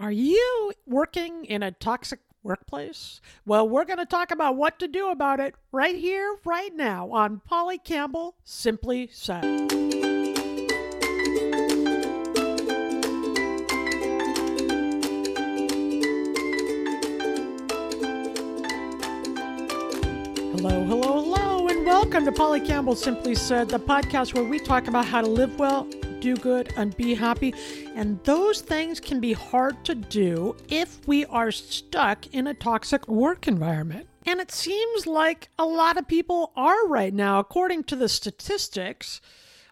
Are you working in a toxic workplace? Well, we're going to talk about what to do about it right here, right now on Polly Campbell Simply Said. Hello, hello, hello, and welcome to Polly Campbell Simply Said, the podcast where we talk about how to live well, do good, and be happy. And those things can be hard to do if we are stuck in a toxic work environment. And it seems like a lot of people are right now. According to the statistics,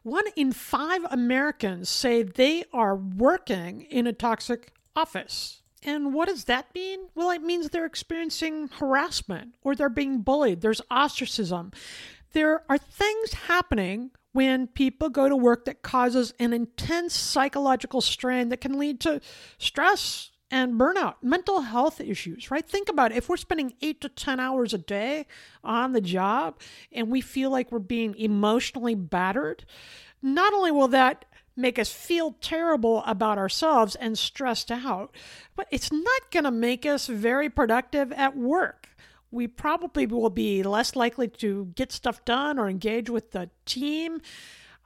one in five Americans say they are working in a toxic office. And what does that mean? Well, it means they're experiencing harassment or they're being bullied. There's ostracism. There are things happening when people go to work that causes an intense psychological strain that can lead to stress and burnout, mental health issues, right? Think about it. If we're spending eight to 10 hours a day on the job and we feel like we're being emotionally battered, not only will that make us feel terrible about ourselves and stressed out, but it's not going to make us very productive at work. We probably will be less likely to get stuff done or engage with the team.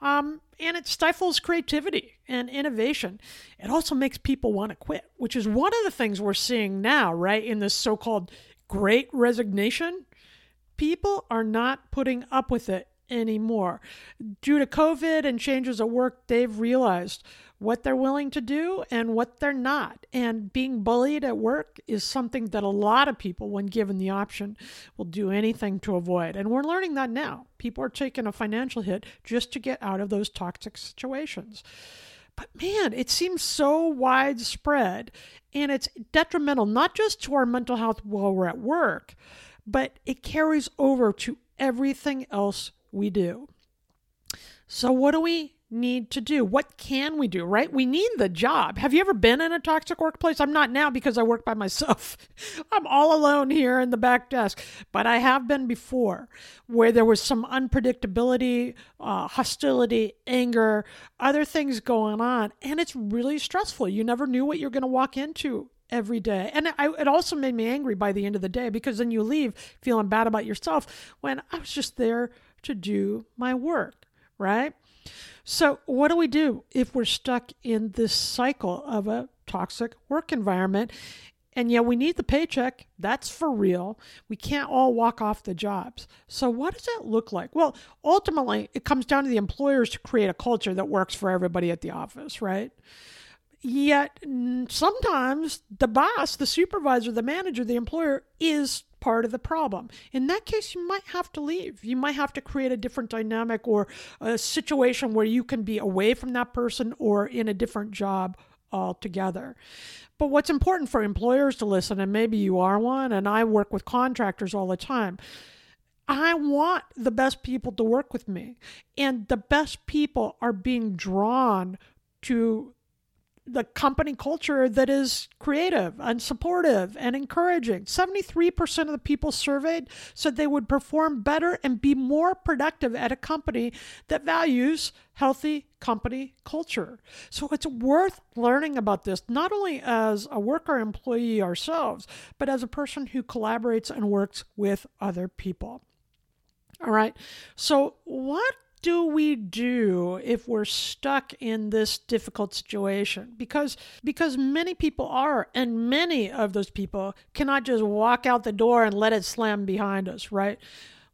Um, and it stifles creativity and innovation. It also makes people want to quit, which is one of the things we're seeing now, right? In this so called great resignation. People are not putting up with it anymore. Due to COVID and changes at work, they've realized what they're willing to do and what they're not. And being bullied at work is something that a lot of people, when given the option, will do anything to avoid. And we're learning that now. People are taking a financial hit just to get out of those toxic situations. But man, it seems so widespread and it's detrimental not just to our mental health while we're at work, but it carries over to everything else we do. So, what do we need to do? What can we do, right? We need the job. Have you ever been in a toxic workplace? I'm not now because I work by myself. I'm all alone here in the back desk, but I have been before where there was some unpredictability, uh, hostility, anger, other things going on, and it's really stressful. You never knew what you're going to walk into every day. And I, it also made me angry by the end of the day because then you leave feeling bad about yourself when I was just there to do my work, right? So, what do we do if we're stuck in this cycle of a toxic work environment? And yeah, we need the paycheck. That's for real. We can't all walk off the jobs. So, what does that look like? Well, ultimately, it comes down to the employers to create a culture that works for everybody at the office, right? Yet, sometimes the boss, the supervisor, the manager, the employer is part of the problem. In that case, you might have to leave. You might have to create a different dynamic or a situation where you can be away from that person or in a different job altogether. But what's important for employers to listen, and maybe you are one, and I work with contractors all the time. I want the best people to work with me. And the best people are being drawn to the company culture that is creative and supportive and encouraging. 73% of the people surveyed said they would perform better and be more productive at a company that values healthy company culture. So it's worth learning about this, not only as a worker employee ourselves, but as a person who collaborates and works with other people. All right. So, what do we do if we're stuck in this difficult situation? Because because many people are and many of those people cannot just walk out the door and let it slam behind us, right?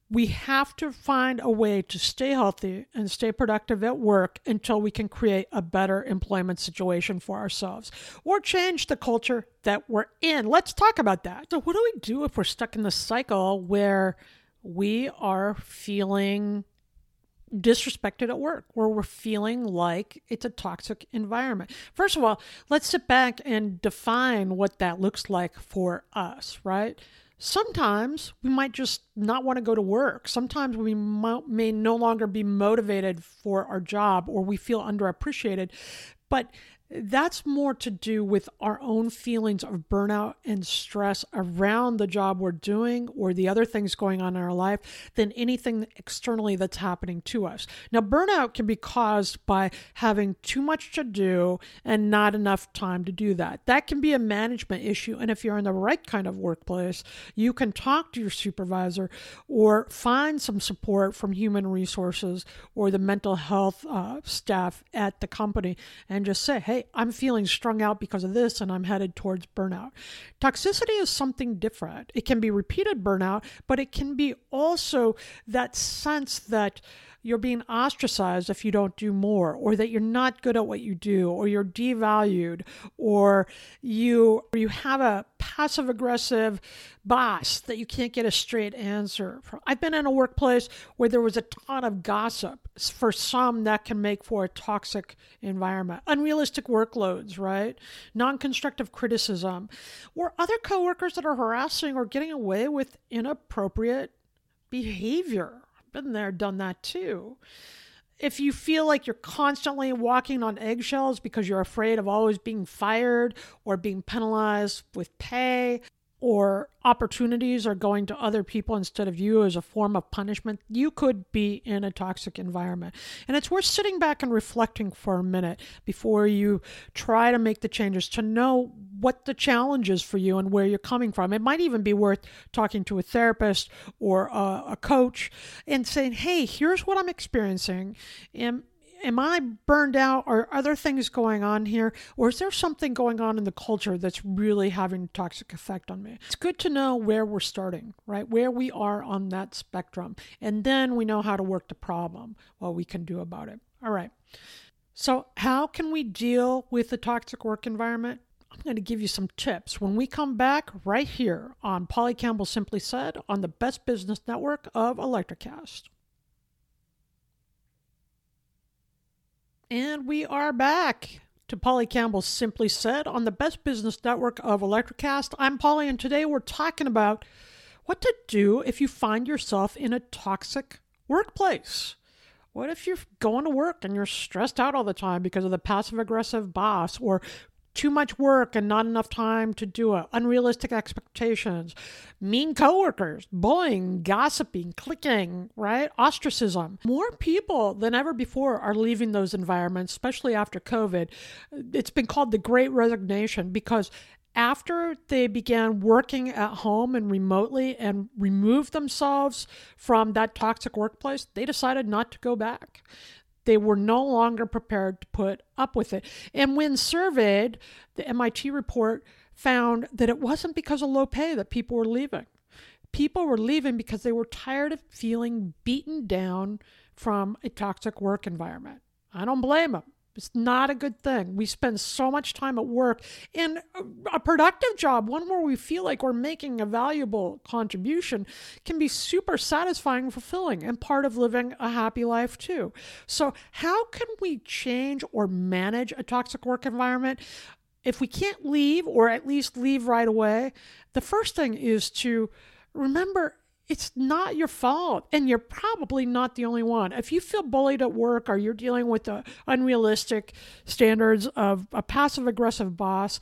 we have to find a way to stay healthy and stay productive at work until we can create a better employment situation for ourselves or change the culture that we're in. Let's talk about that. So, what do we do if we're stuck in the cycle where we are feeling disrespected at work, where we're feeling like it's a toxic environment? First of all, let's sit back and define what that looks like for us, right? Sometimes we might just not want to go to work. Sometimes we may no longer be motivated for our job or we feel underappreciated. But that's more to do with our own feelings of burnout and stress around the job we're doing or the other things going on in our life than anything externally that's happening to us. Now, burnout can be caused by having too much to do and not enough time to do that. That can be a management issue. And if you're in the right kind of workplace, you can talk to your supervisor or find some support from human resources or the mental health uh, staff at the company and just say, hey, I'm feeling strung out because of this and I'm headed towards burnout. Toxicity is something different. It can be repeated burnout, but it can be also that sense that you're being ostracized if you don't do more, or that you're not good at what you do, or you're devalued, or you or you have a passive aggressive boss that you can't get a straight answer from. I've been in a workplace where there was a ton of gossip. For some, that can make for a toxic environment. Unrealistic workloads, right? Non constructive criticism, or other coworkers that are harassing or getting away with inappropriate behavior been there, done that too. If you feel like you're constantly walking on eggshells because you're afraid of always being fired or being penalized with pay, or opportunities are going to other people instead of you as a form of punishment, you could be in a toxic environment. And it's worth sitting back and reflecting for a minute before you try to make the changes to know what the challenge is for you and where you're coming from. It might even be worth talking to a therapist or a, a coach and saying, hey, here's what I'm experiencing. And am I burned out? Are other things going on here? Or is there something going on in the culture that's really having a toxic effect on me? It's good to know where we're starting, right? Where we are on that spectrum. And then we know how to work the problem, what we can do about it. All right. So, how can we deal with the toxic work environment? I'm going to give you some tips when we come back right here on Polly Campbell Simply Said on the Best Business Network of Electrocast. And we are back to Polly Campbell Simply Said on the Best Business Network of Electrocast. I'm Polly, and today we're talking about what to do if you find yourself in a toxic workplace. What if you're going to work and you're stressed out all the time because of the passive aggressive boss or too much work and not enough time to do it, unrealistic expectations, mean coworkers, bullying, gossiping, clicking, right? Ostracism. More people than ever before are leaving those environments, especially after COVID. It's been called the Great Resignation because after they began working at home and remotely and removed themselves from that toxic workplace, they decided not to go back. They were no longer prepared to put up with it. And when surveyed, the MIT report found that it wasn't because of low pay that people were leaving. People were leaving because they were tired of feeling beaten down from a toxic work environment. I don't blame them. It's not a good thing. We spend so much time at work in a productive job, one where we feel like we're making a valuable contribution, can be super satisfying and fulfilling and part of living a happy life too. So, how can we change or manage a toxic work environment? If we can't leave or at least leave right away, the first thing is to remember it's not your fault and you're probably not the only one if you feel bullied at work or you're dealing with the unrealistic standards of a passive aggressive boss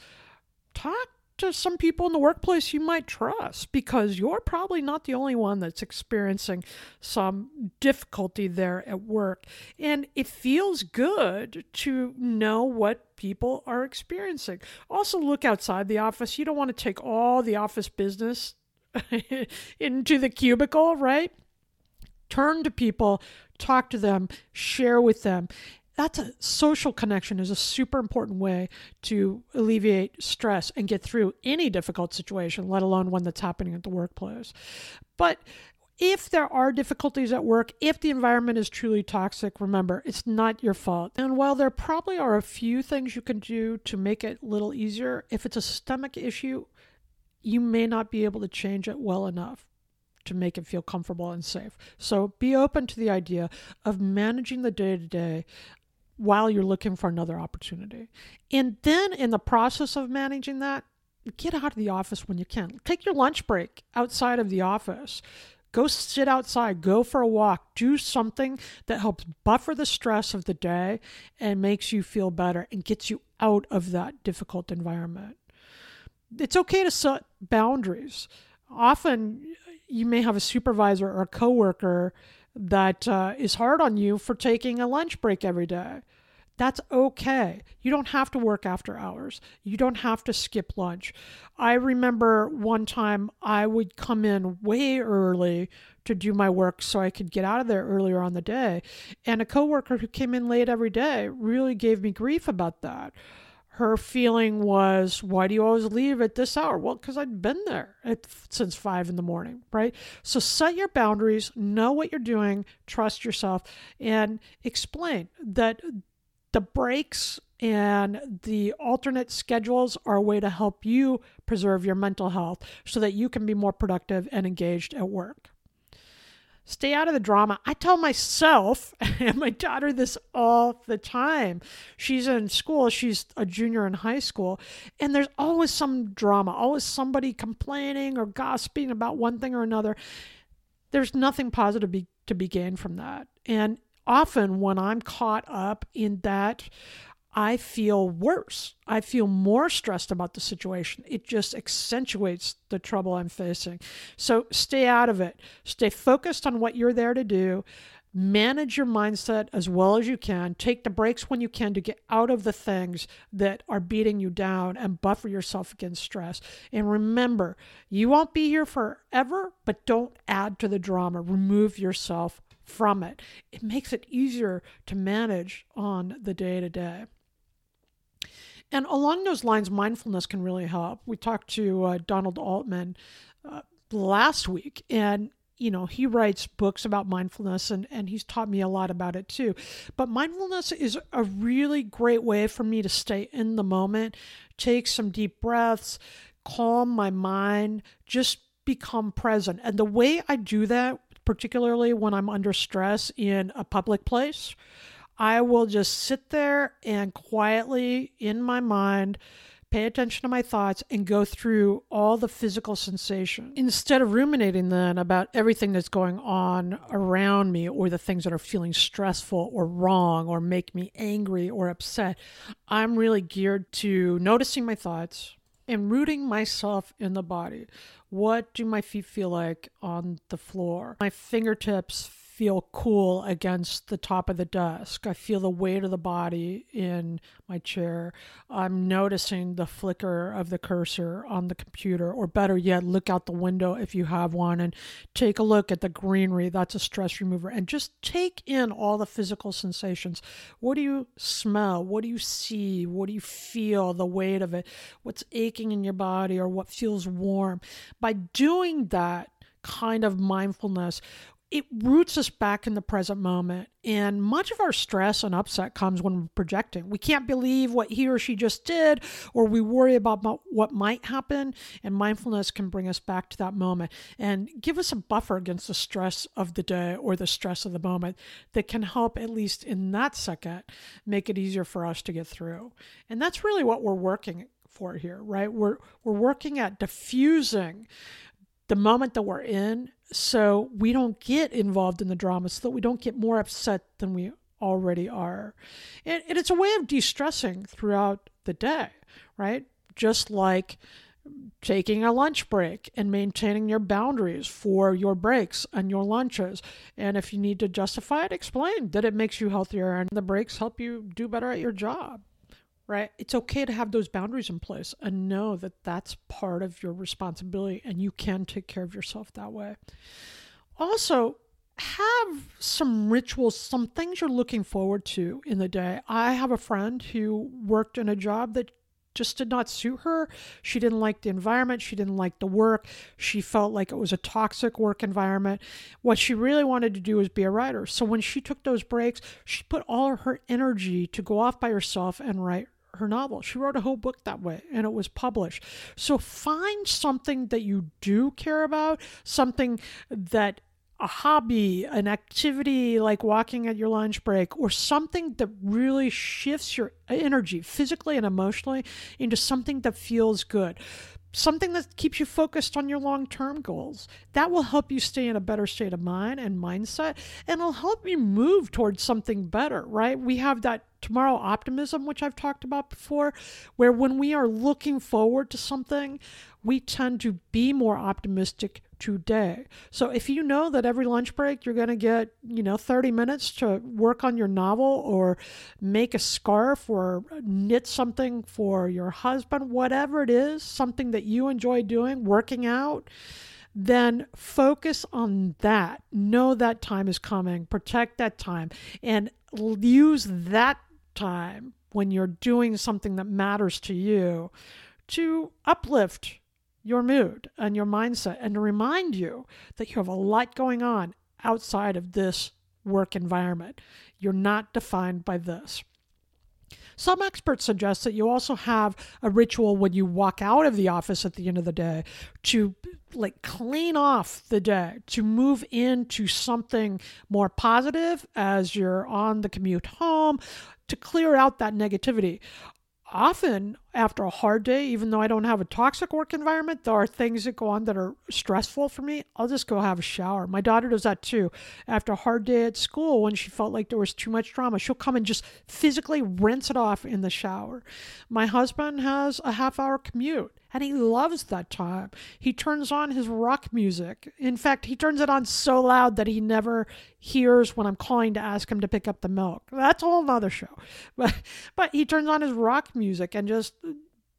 talk to some people in the workplace you might trust because you're probably not the only one that's experiencing some difficulty there at work. And it feels good to know what people are experiencing. Also, look outside the office. You don't want to take all the office business into the cubicle, right? Turn to people, talk to them, share with them. That's a social connection is a super important way to alleviate stress and get through any difficult situation, let alone one that's happening at the workplace. But if there are difficulties at work, if the environment is truly toxic, remember, it's not your fault. And while there probably are a few things you can do to make it a little easier, if it's a stomach issue, you may not be able to change it well enough to make it feel comfortable and safe. So be open to the idea of managing the day to day while you're looking for another opportunity. And then in the process of managing that, get out of the office when you can. Take your lunch break outside of the office. Go sit outside, go for a walk, do something that helps buffer the stress of the day and makes you feel better and gets you out of that difficult environment. It's okay to boundaries. Often you may have a supervisor or a coworker that uh, is hard on you for taking a lunch break every day. That's okay. You don't have to work after hours. You don't have to skip lunch. I remember one time I would come in way early to do my work so I could get out of there earlier on the day. And a coworker who came in late every day really gave me grief about that. Her feeling was, why do you always leave at this hour? Well, because I'd been there at, since five in the morning, right? So set your boundaries, know what you're doing, trust yourself, and explain that the breaks and the alternate schedules are a way to help you preserve your mental health so that you can be more productive and engaged at work. Stay out of the drama. I tell myself and my daughter this all the time. She's in school, she's a junior in high school, and there's always some drama, always somebody complaining or gossiping about one thing or another. There's nothing positive be, to be gained from that. And often when I'm caught up in that, I feel worse. I feel more stressed about the situation. It just accentuates the trouble I'm facing. So stay out of it. Stay focused on what you're there to do. Manage your mindset as well as you can. Take the breaks when you can to get out of the things that are beating you down and buffer yourself against stress. And remember, you won't be here forever, but don't add to the drama. Remove yourself from it. It makes it easier to manage on the day to day. And along those lines, mindfulness can really help. We talked to uh, Donald Altman uh, last week, and you know he writes books about mindfulness and, and he's taught me a lot about it too but mindfulness is a really great way for me to stay in the moment take some deep breaths calm my mind just become present and the way i do that particularly when I'm under stress in a public place. I will just sit there and quietly in my mind pay attention to my thoughts and go through all the physical sensation instead of ruminating then about everything that's going on around me or the things that are feeling stressful or wrong or make me angry or upset. I'm really geared to noticing my thoughts and rooting myself in the body. What do my feet feel like on the floor? My fingertips feel cool against the top of the desk. I feel the weight of the body in my chair. I'm noticing the flicker of the cursor on the computer, or better yet, look out the window if you have one and take a look at the greenery. That's a stress remover. And just take in all the physical sensations. What do you smell? What do you see? What do you feel? The weight of it? What's aching in your body or what feels warm? By doing that, kind of mindfulness, it roots us back in the present moment. And much of our stress and upset comes when we're projecting. We can't believe what he or she just did, or we worry about what might happen. And mindfulness can bring us back to that moment and give us a buffer against the stress of the day or the stress of the moment that can help, at least in that second, make it easier for us to get through. And that's really what we're working for here, right? We're, we're working at diffusing the moment that we're in so we don't get involved in the drama so that we don't get more upset than we already are. And, and it's a way of de-stressing throughout the day right? Just like taking a lunch break and maintaining your boundaries for your breaks and your lunches. And if you need to justify it, explain that it makes you healthier and the breaks help you do better at your job right? It's okay to have those boundaries in place and know that that's part of your responsibility and you can take care of yourself that way. Also, have some rituals, some things you're looking forward to in the day. I have a friend who worked in a job that just did not suit her. She didn't like the environment. She didn't like the work. She felt like it was a toxic work environment. What she really wanted to do was be a writer. So when she took those breaks, she put all her energy to go off by herself and write her novel. She wrote a whole book that way and it was published. So find something that you do care about, something that a hobby, an activity like walking at your lunch break, or something that really shifts your energy physically and emotionally into something that feels good. Something that keeps you focused on your long term goals. That will help you stay in a better state of mind and mindset, and it'll help you move towards something better, right? We have that tomorrow optimism, which I've talked about before, where when we are looking forward to something, we tend to be more optimistic today. So if you know that every lunch break you're going to get, you know, 30 minutes to work on your novel or make a scarf or knit something for your husband, whatever it is, something that you enjoy doing, working out, then focus on that. Know that time is coming, protect that time, and use that time when you're doing something that matters to you to uplift your mood and your mindset and to remind you that you have a lot going on outside of this work environment. You're not defined by this. Some experts suggest that you also have a ritual when you walk out of the office at the end of the day to like clean off the day, to move into something more positive as you're on the commute home, to clear out that negativity often after a hard day, even though I don't have a toxic work environment, there are things that go on that are stressful for me. I'll just go have a shower. My daughter does that too. After a hard day at school, when she felt like there was too much drama, she'll come and just physically rinse it off in the shower. My husband has a half hour commute and he loves that time. He turns on his rock music. In fact, he turns it on so loud that he never hears when I'm calling to ask him to pick up the milk. That's a whole other show. But but he turns on his rock music and just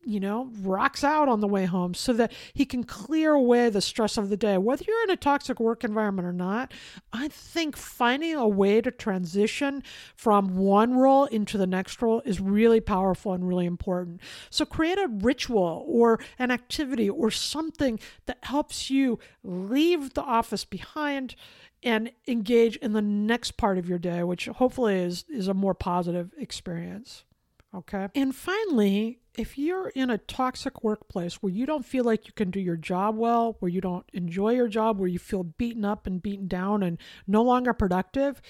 you know, rocks out on the way home so that he can clear away the stress of the day. Whether you're in a toxic work environment or not, I think finding a way to transition from one role into the next role is really powerful and really important. So create a ritual or an activity or something that helps you leave the office behind and engage in the next part of your day, which hopefully is, is a more positive experience. Okay. And finally, if you're in a toxic workplace where you don't feel like you can do your job well, where you don't enjoy your job, where you feel beaten up and beaten down and no longer productive,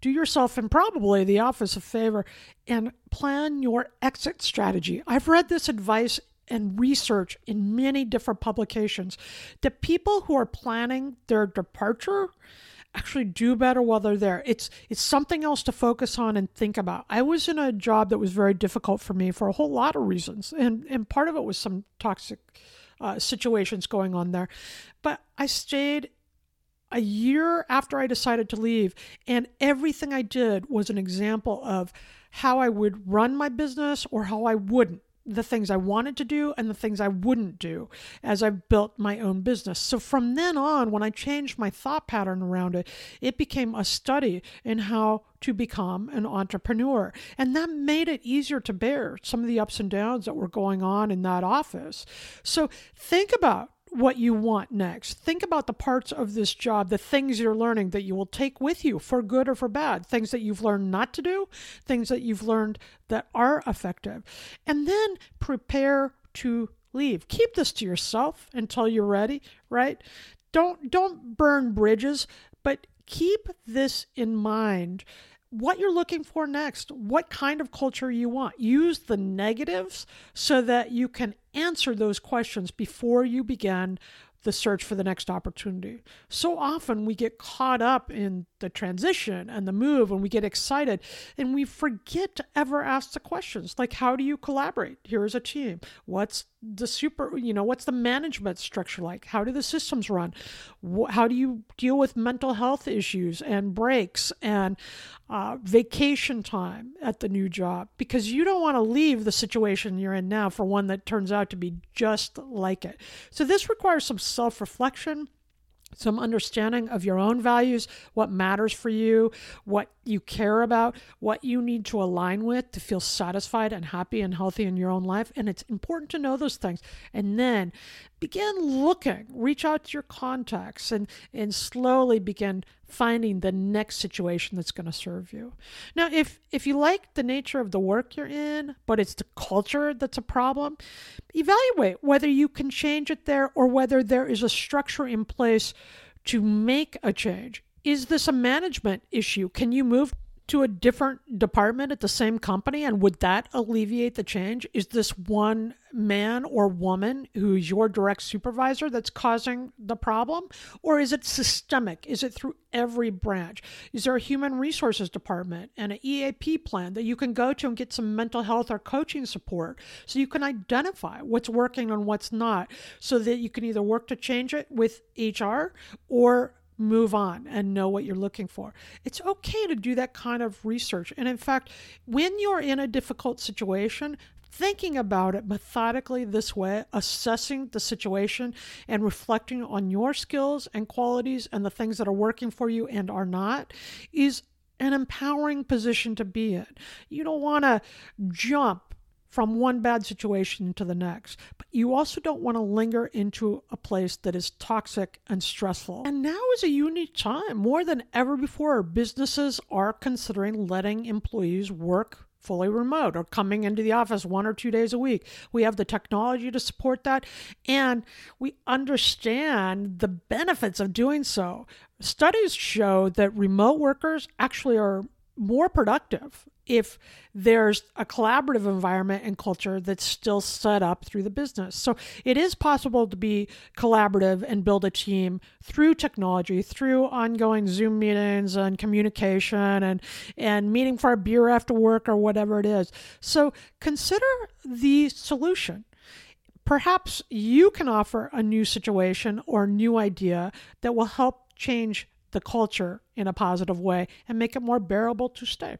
do yourself and probably the office a favor and plan your exit strategy. I've read this advice and research in many different publications that people who are planning their departure actually do better while they're there. It's it's something else to focus on and think about. I was in a job that was very difficult for me for a whole lot of reasons, and and part of it was some toxic uh, situations going on there. But I stayed a year after I decided to leave, and everything I did was an example of how I would run my business or how I wouldn't the things I wanted to do and the things I wouldn't do as I built my own business. So from then on, when I changed my thought pattern around it, it became a study in how to become an entrepreneur. And that made it easier to bear some of the ups and downs that were going on in that office. So think about what you want next. Think about the parts of this job, the things you're learning that you will take with you for good or for bad, things that you've learned not to do, things that you've learned that are effective. And then prepare to leave. Keep this to yourself until you're ready, right? Don't don't burn bridges, but keep this in mind what you're looking for next, what kind of culture you want. Use the negatives so that you can answer those questions before you begin the search for the next opportunity. So often we get caught up in the transition and the move and we get excited and we forget to ever ask the questions like how do you collaborate here as a team? What's the super, you know, what's the management structure like? How do the systems run? How do you deal with mental health issues and breaks and uh, vacation time at the new job? Because you don't want to leave the situation you're in now for one that turns out to be just like it. So this requires some self reflection some understanding of your own values, what matters for you, what you care about, what you need to align with to feel satisfied and happy and healthy in your own life. And it's important to know those things. And then begin looking, reach out to your contacts, and, and slowly begin finding the next situation that's going to serve you. Now, if if you like the nature of the work you're in, but it's the culture that's a problem, evaluate whether you can change it there or whether there is a structure in place to make a change. Is this a management issue? Can you move to a different department at the same company? And would that alleviate the change? Is this one man or woman who's your direct supervisor that's causing the problem? Or is it systemic? Is it through every branch? Is there a human resources department and an eap plan that you can go to and get some mental health or coaching support so you can identify what's working and what's not so that you can either work to change it with hr or move on and know what you're looking for. It's okay to do that kind of research. And in fact, when you're in a difficult situation, thinking about it methodically this way, assessing the situation and reflecting on your skills and qualities and the things that are working for you and are not, is an empowering position to be in. You don't want to jump from one bad situation to the next. But you also don't want to linger into a place that is toxic and stressful. And now is a unique time. More than ever before, businesses are considering letting employees work fully remote or coming into the office one or two days a week. We have the technology to support that, and we understand the benefits of doing so. Studies show that remote workers actually are more productive if there's a collaborative environment and culture that's still set up through the business. So it is possible to be collaborative and build a team through technology, through ongoing Zoom meetings and communication and and meeting for a beer after work or whatever it is. So consider the solution. Perhaps you can offer a new situation or new idea that will help change the culture in a positive way and make it more bearable to stay.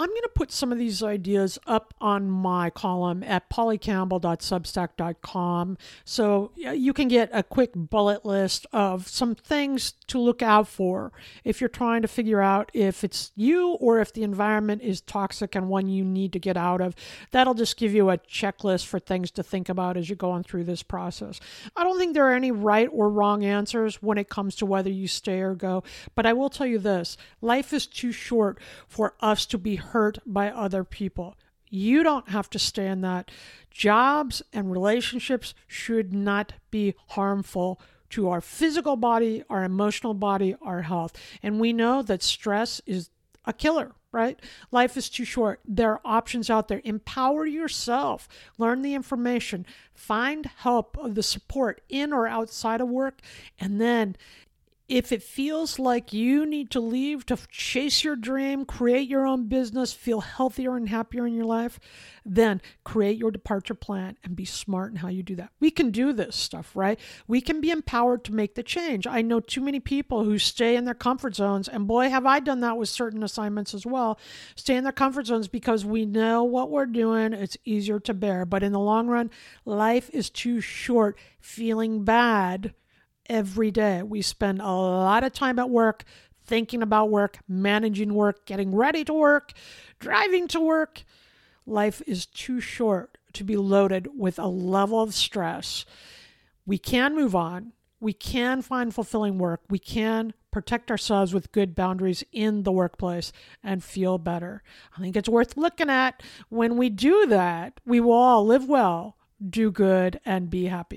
I'm going to put some of these ideas up on my column at pollycampbell.substack.com. so you can get a quick bullet list of some things to look out for if you're trying to figure out if it's you or if the environment is toxic and one you need to get out of. That'll just give you a checklist for things to think about as you're going through this process. I don't think there are any right or wrong answers when it comes to whether you stay or go, but I will tell you this life is too short for us to be hurt by other people. You don't have to stand that. Jobs and relationships should not be harmful to our physical body, our emotional body, our health. And we know that stress is a killer, right? Life is too short. There are options out there. Empower yourself, learn the information, find help of the support in or outside of work, and then if it feels like you need to leave to chase your dream, create your own business, feel healthier and happier in your life, then create your departure plan and be smart in how you do that. We can do this stuff, right? We can be empowered to make the change. I know too many people who stay in their comfort zones, and boy, have I done that with certain assignments as well. Stay in their comfort zones because we know what we're doing, it's easier to bear. But in the long run, life is too short feeling bad every day. We spend a lot of time at work thinking about work, managing work, getting ready to work, driving to work. Life is too short to be loaded with a level of stress. We can move on. We can find fulfilling work. We can protect ourselves with good boundaries in the workplace and feel better. I think it's worth looking at. When we do that, we will all live well, do good, and be happy.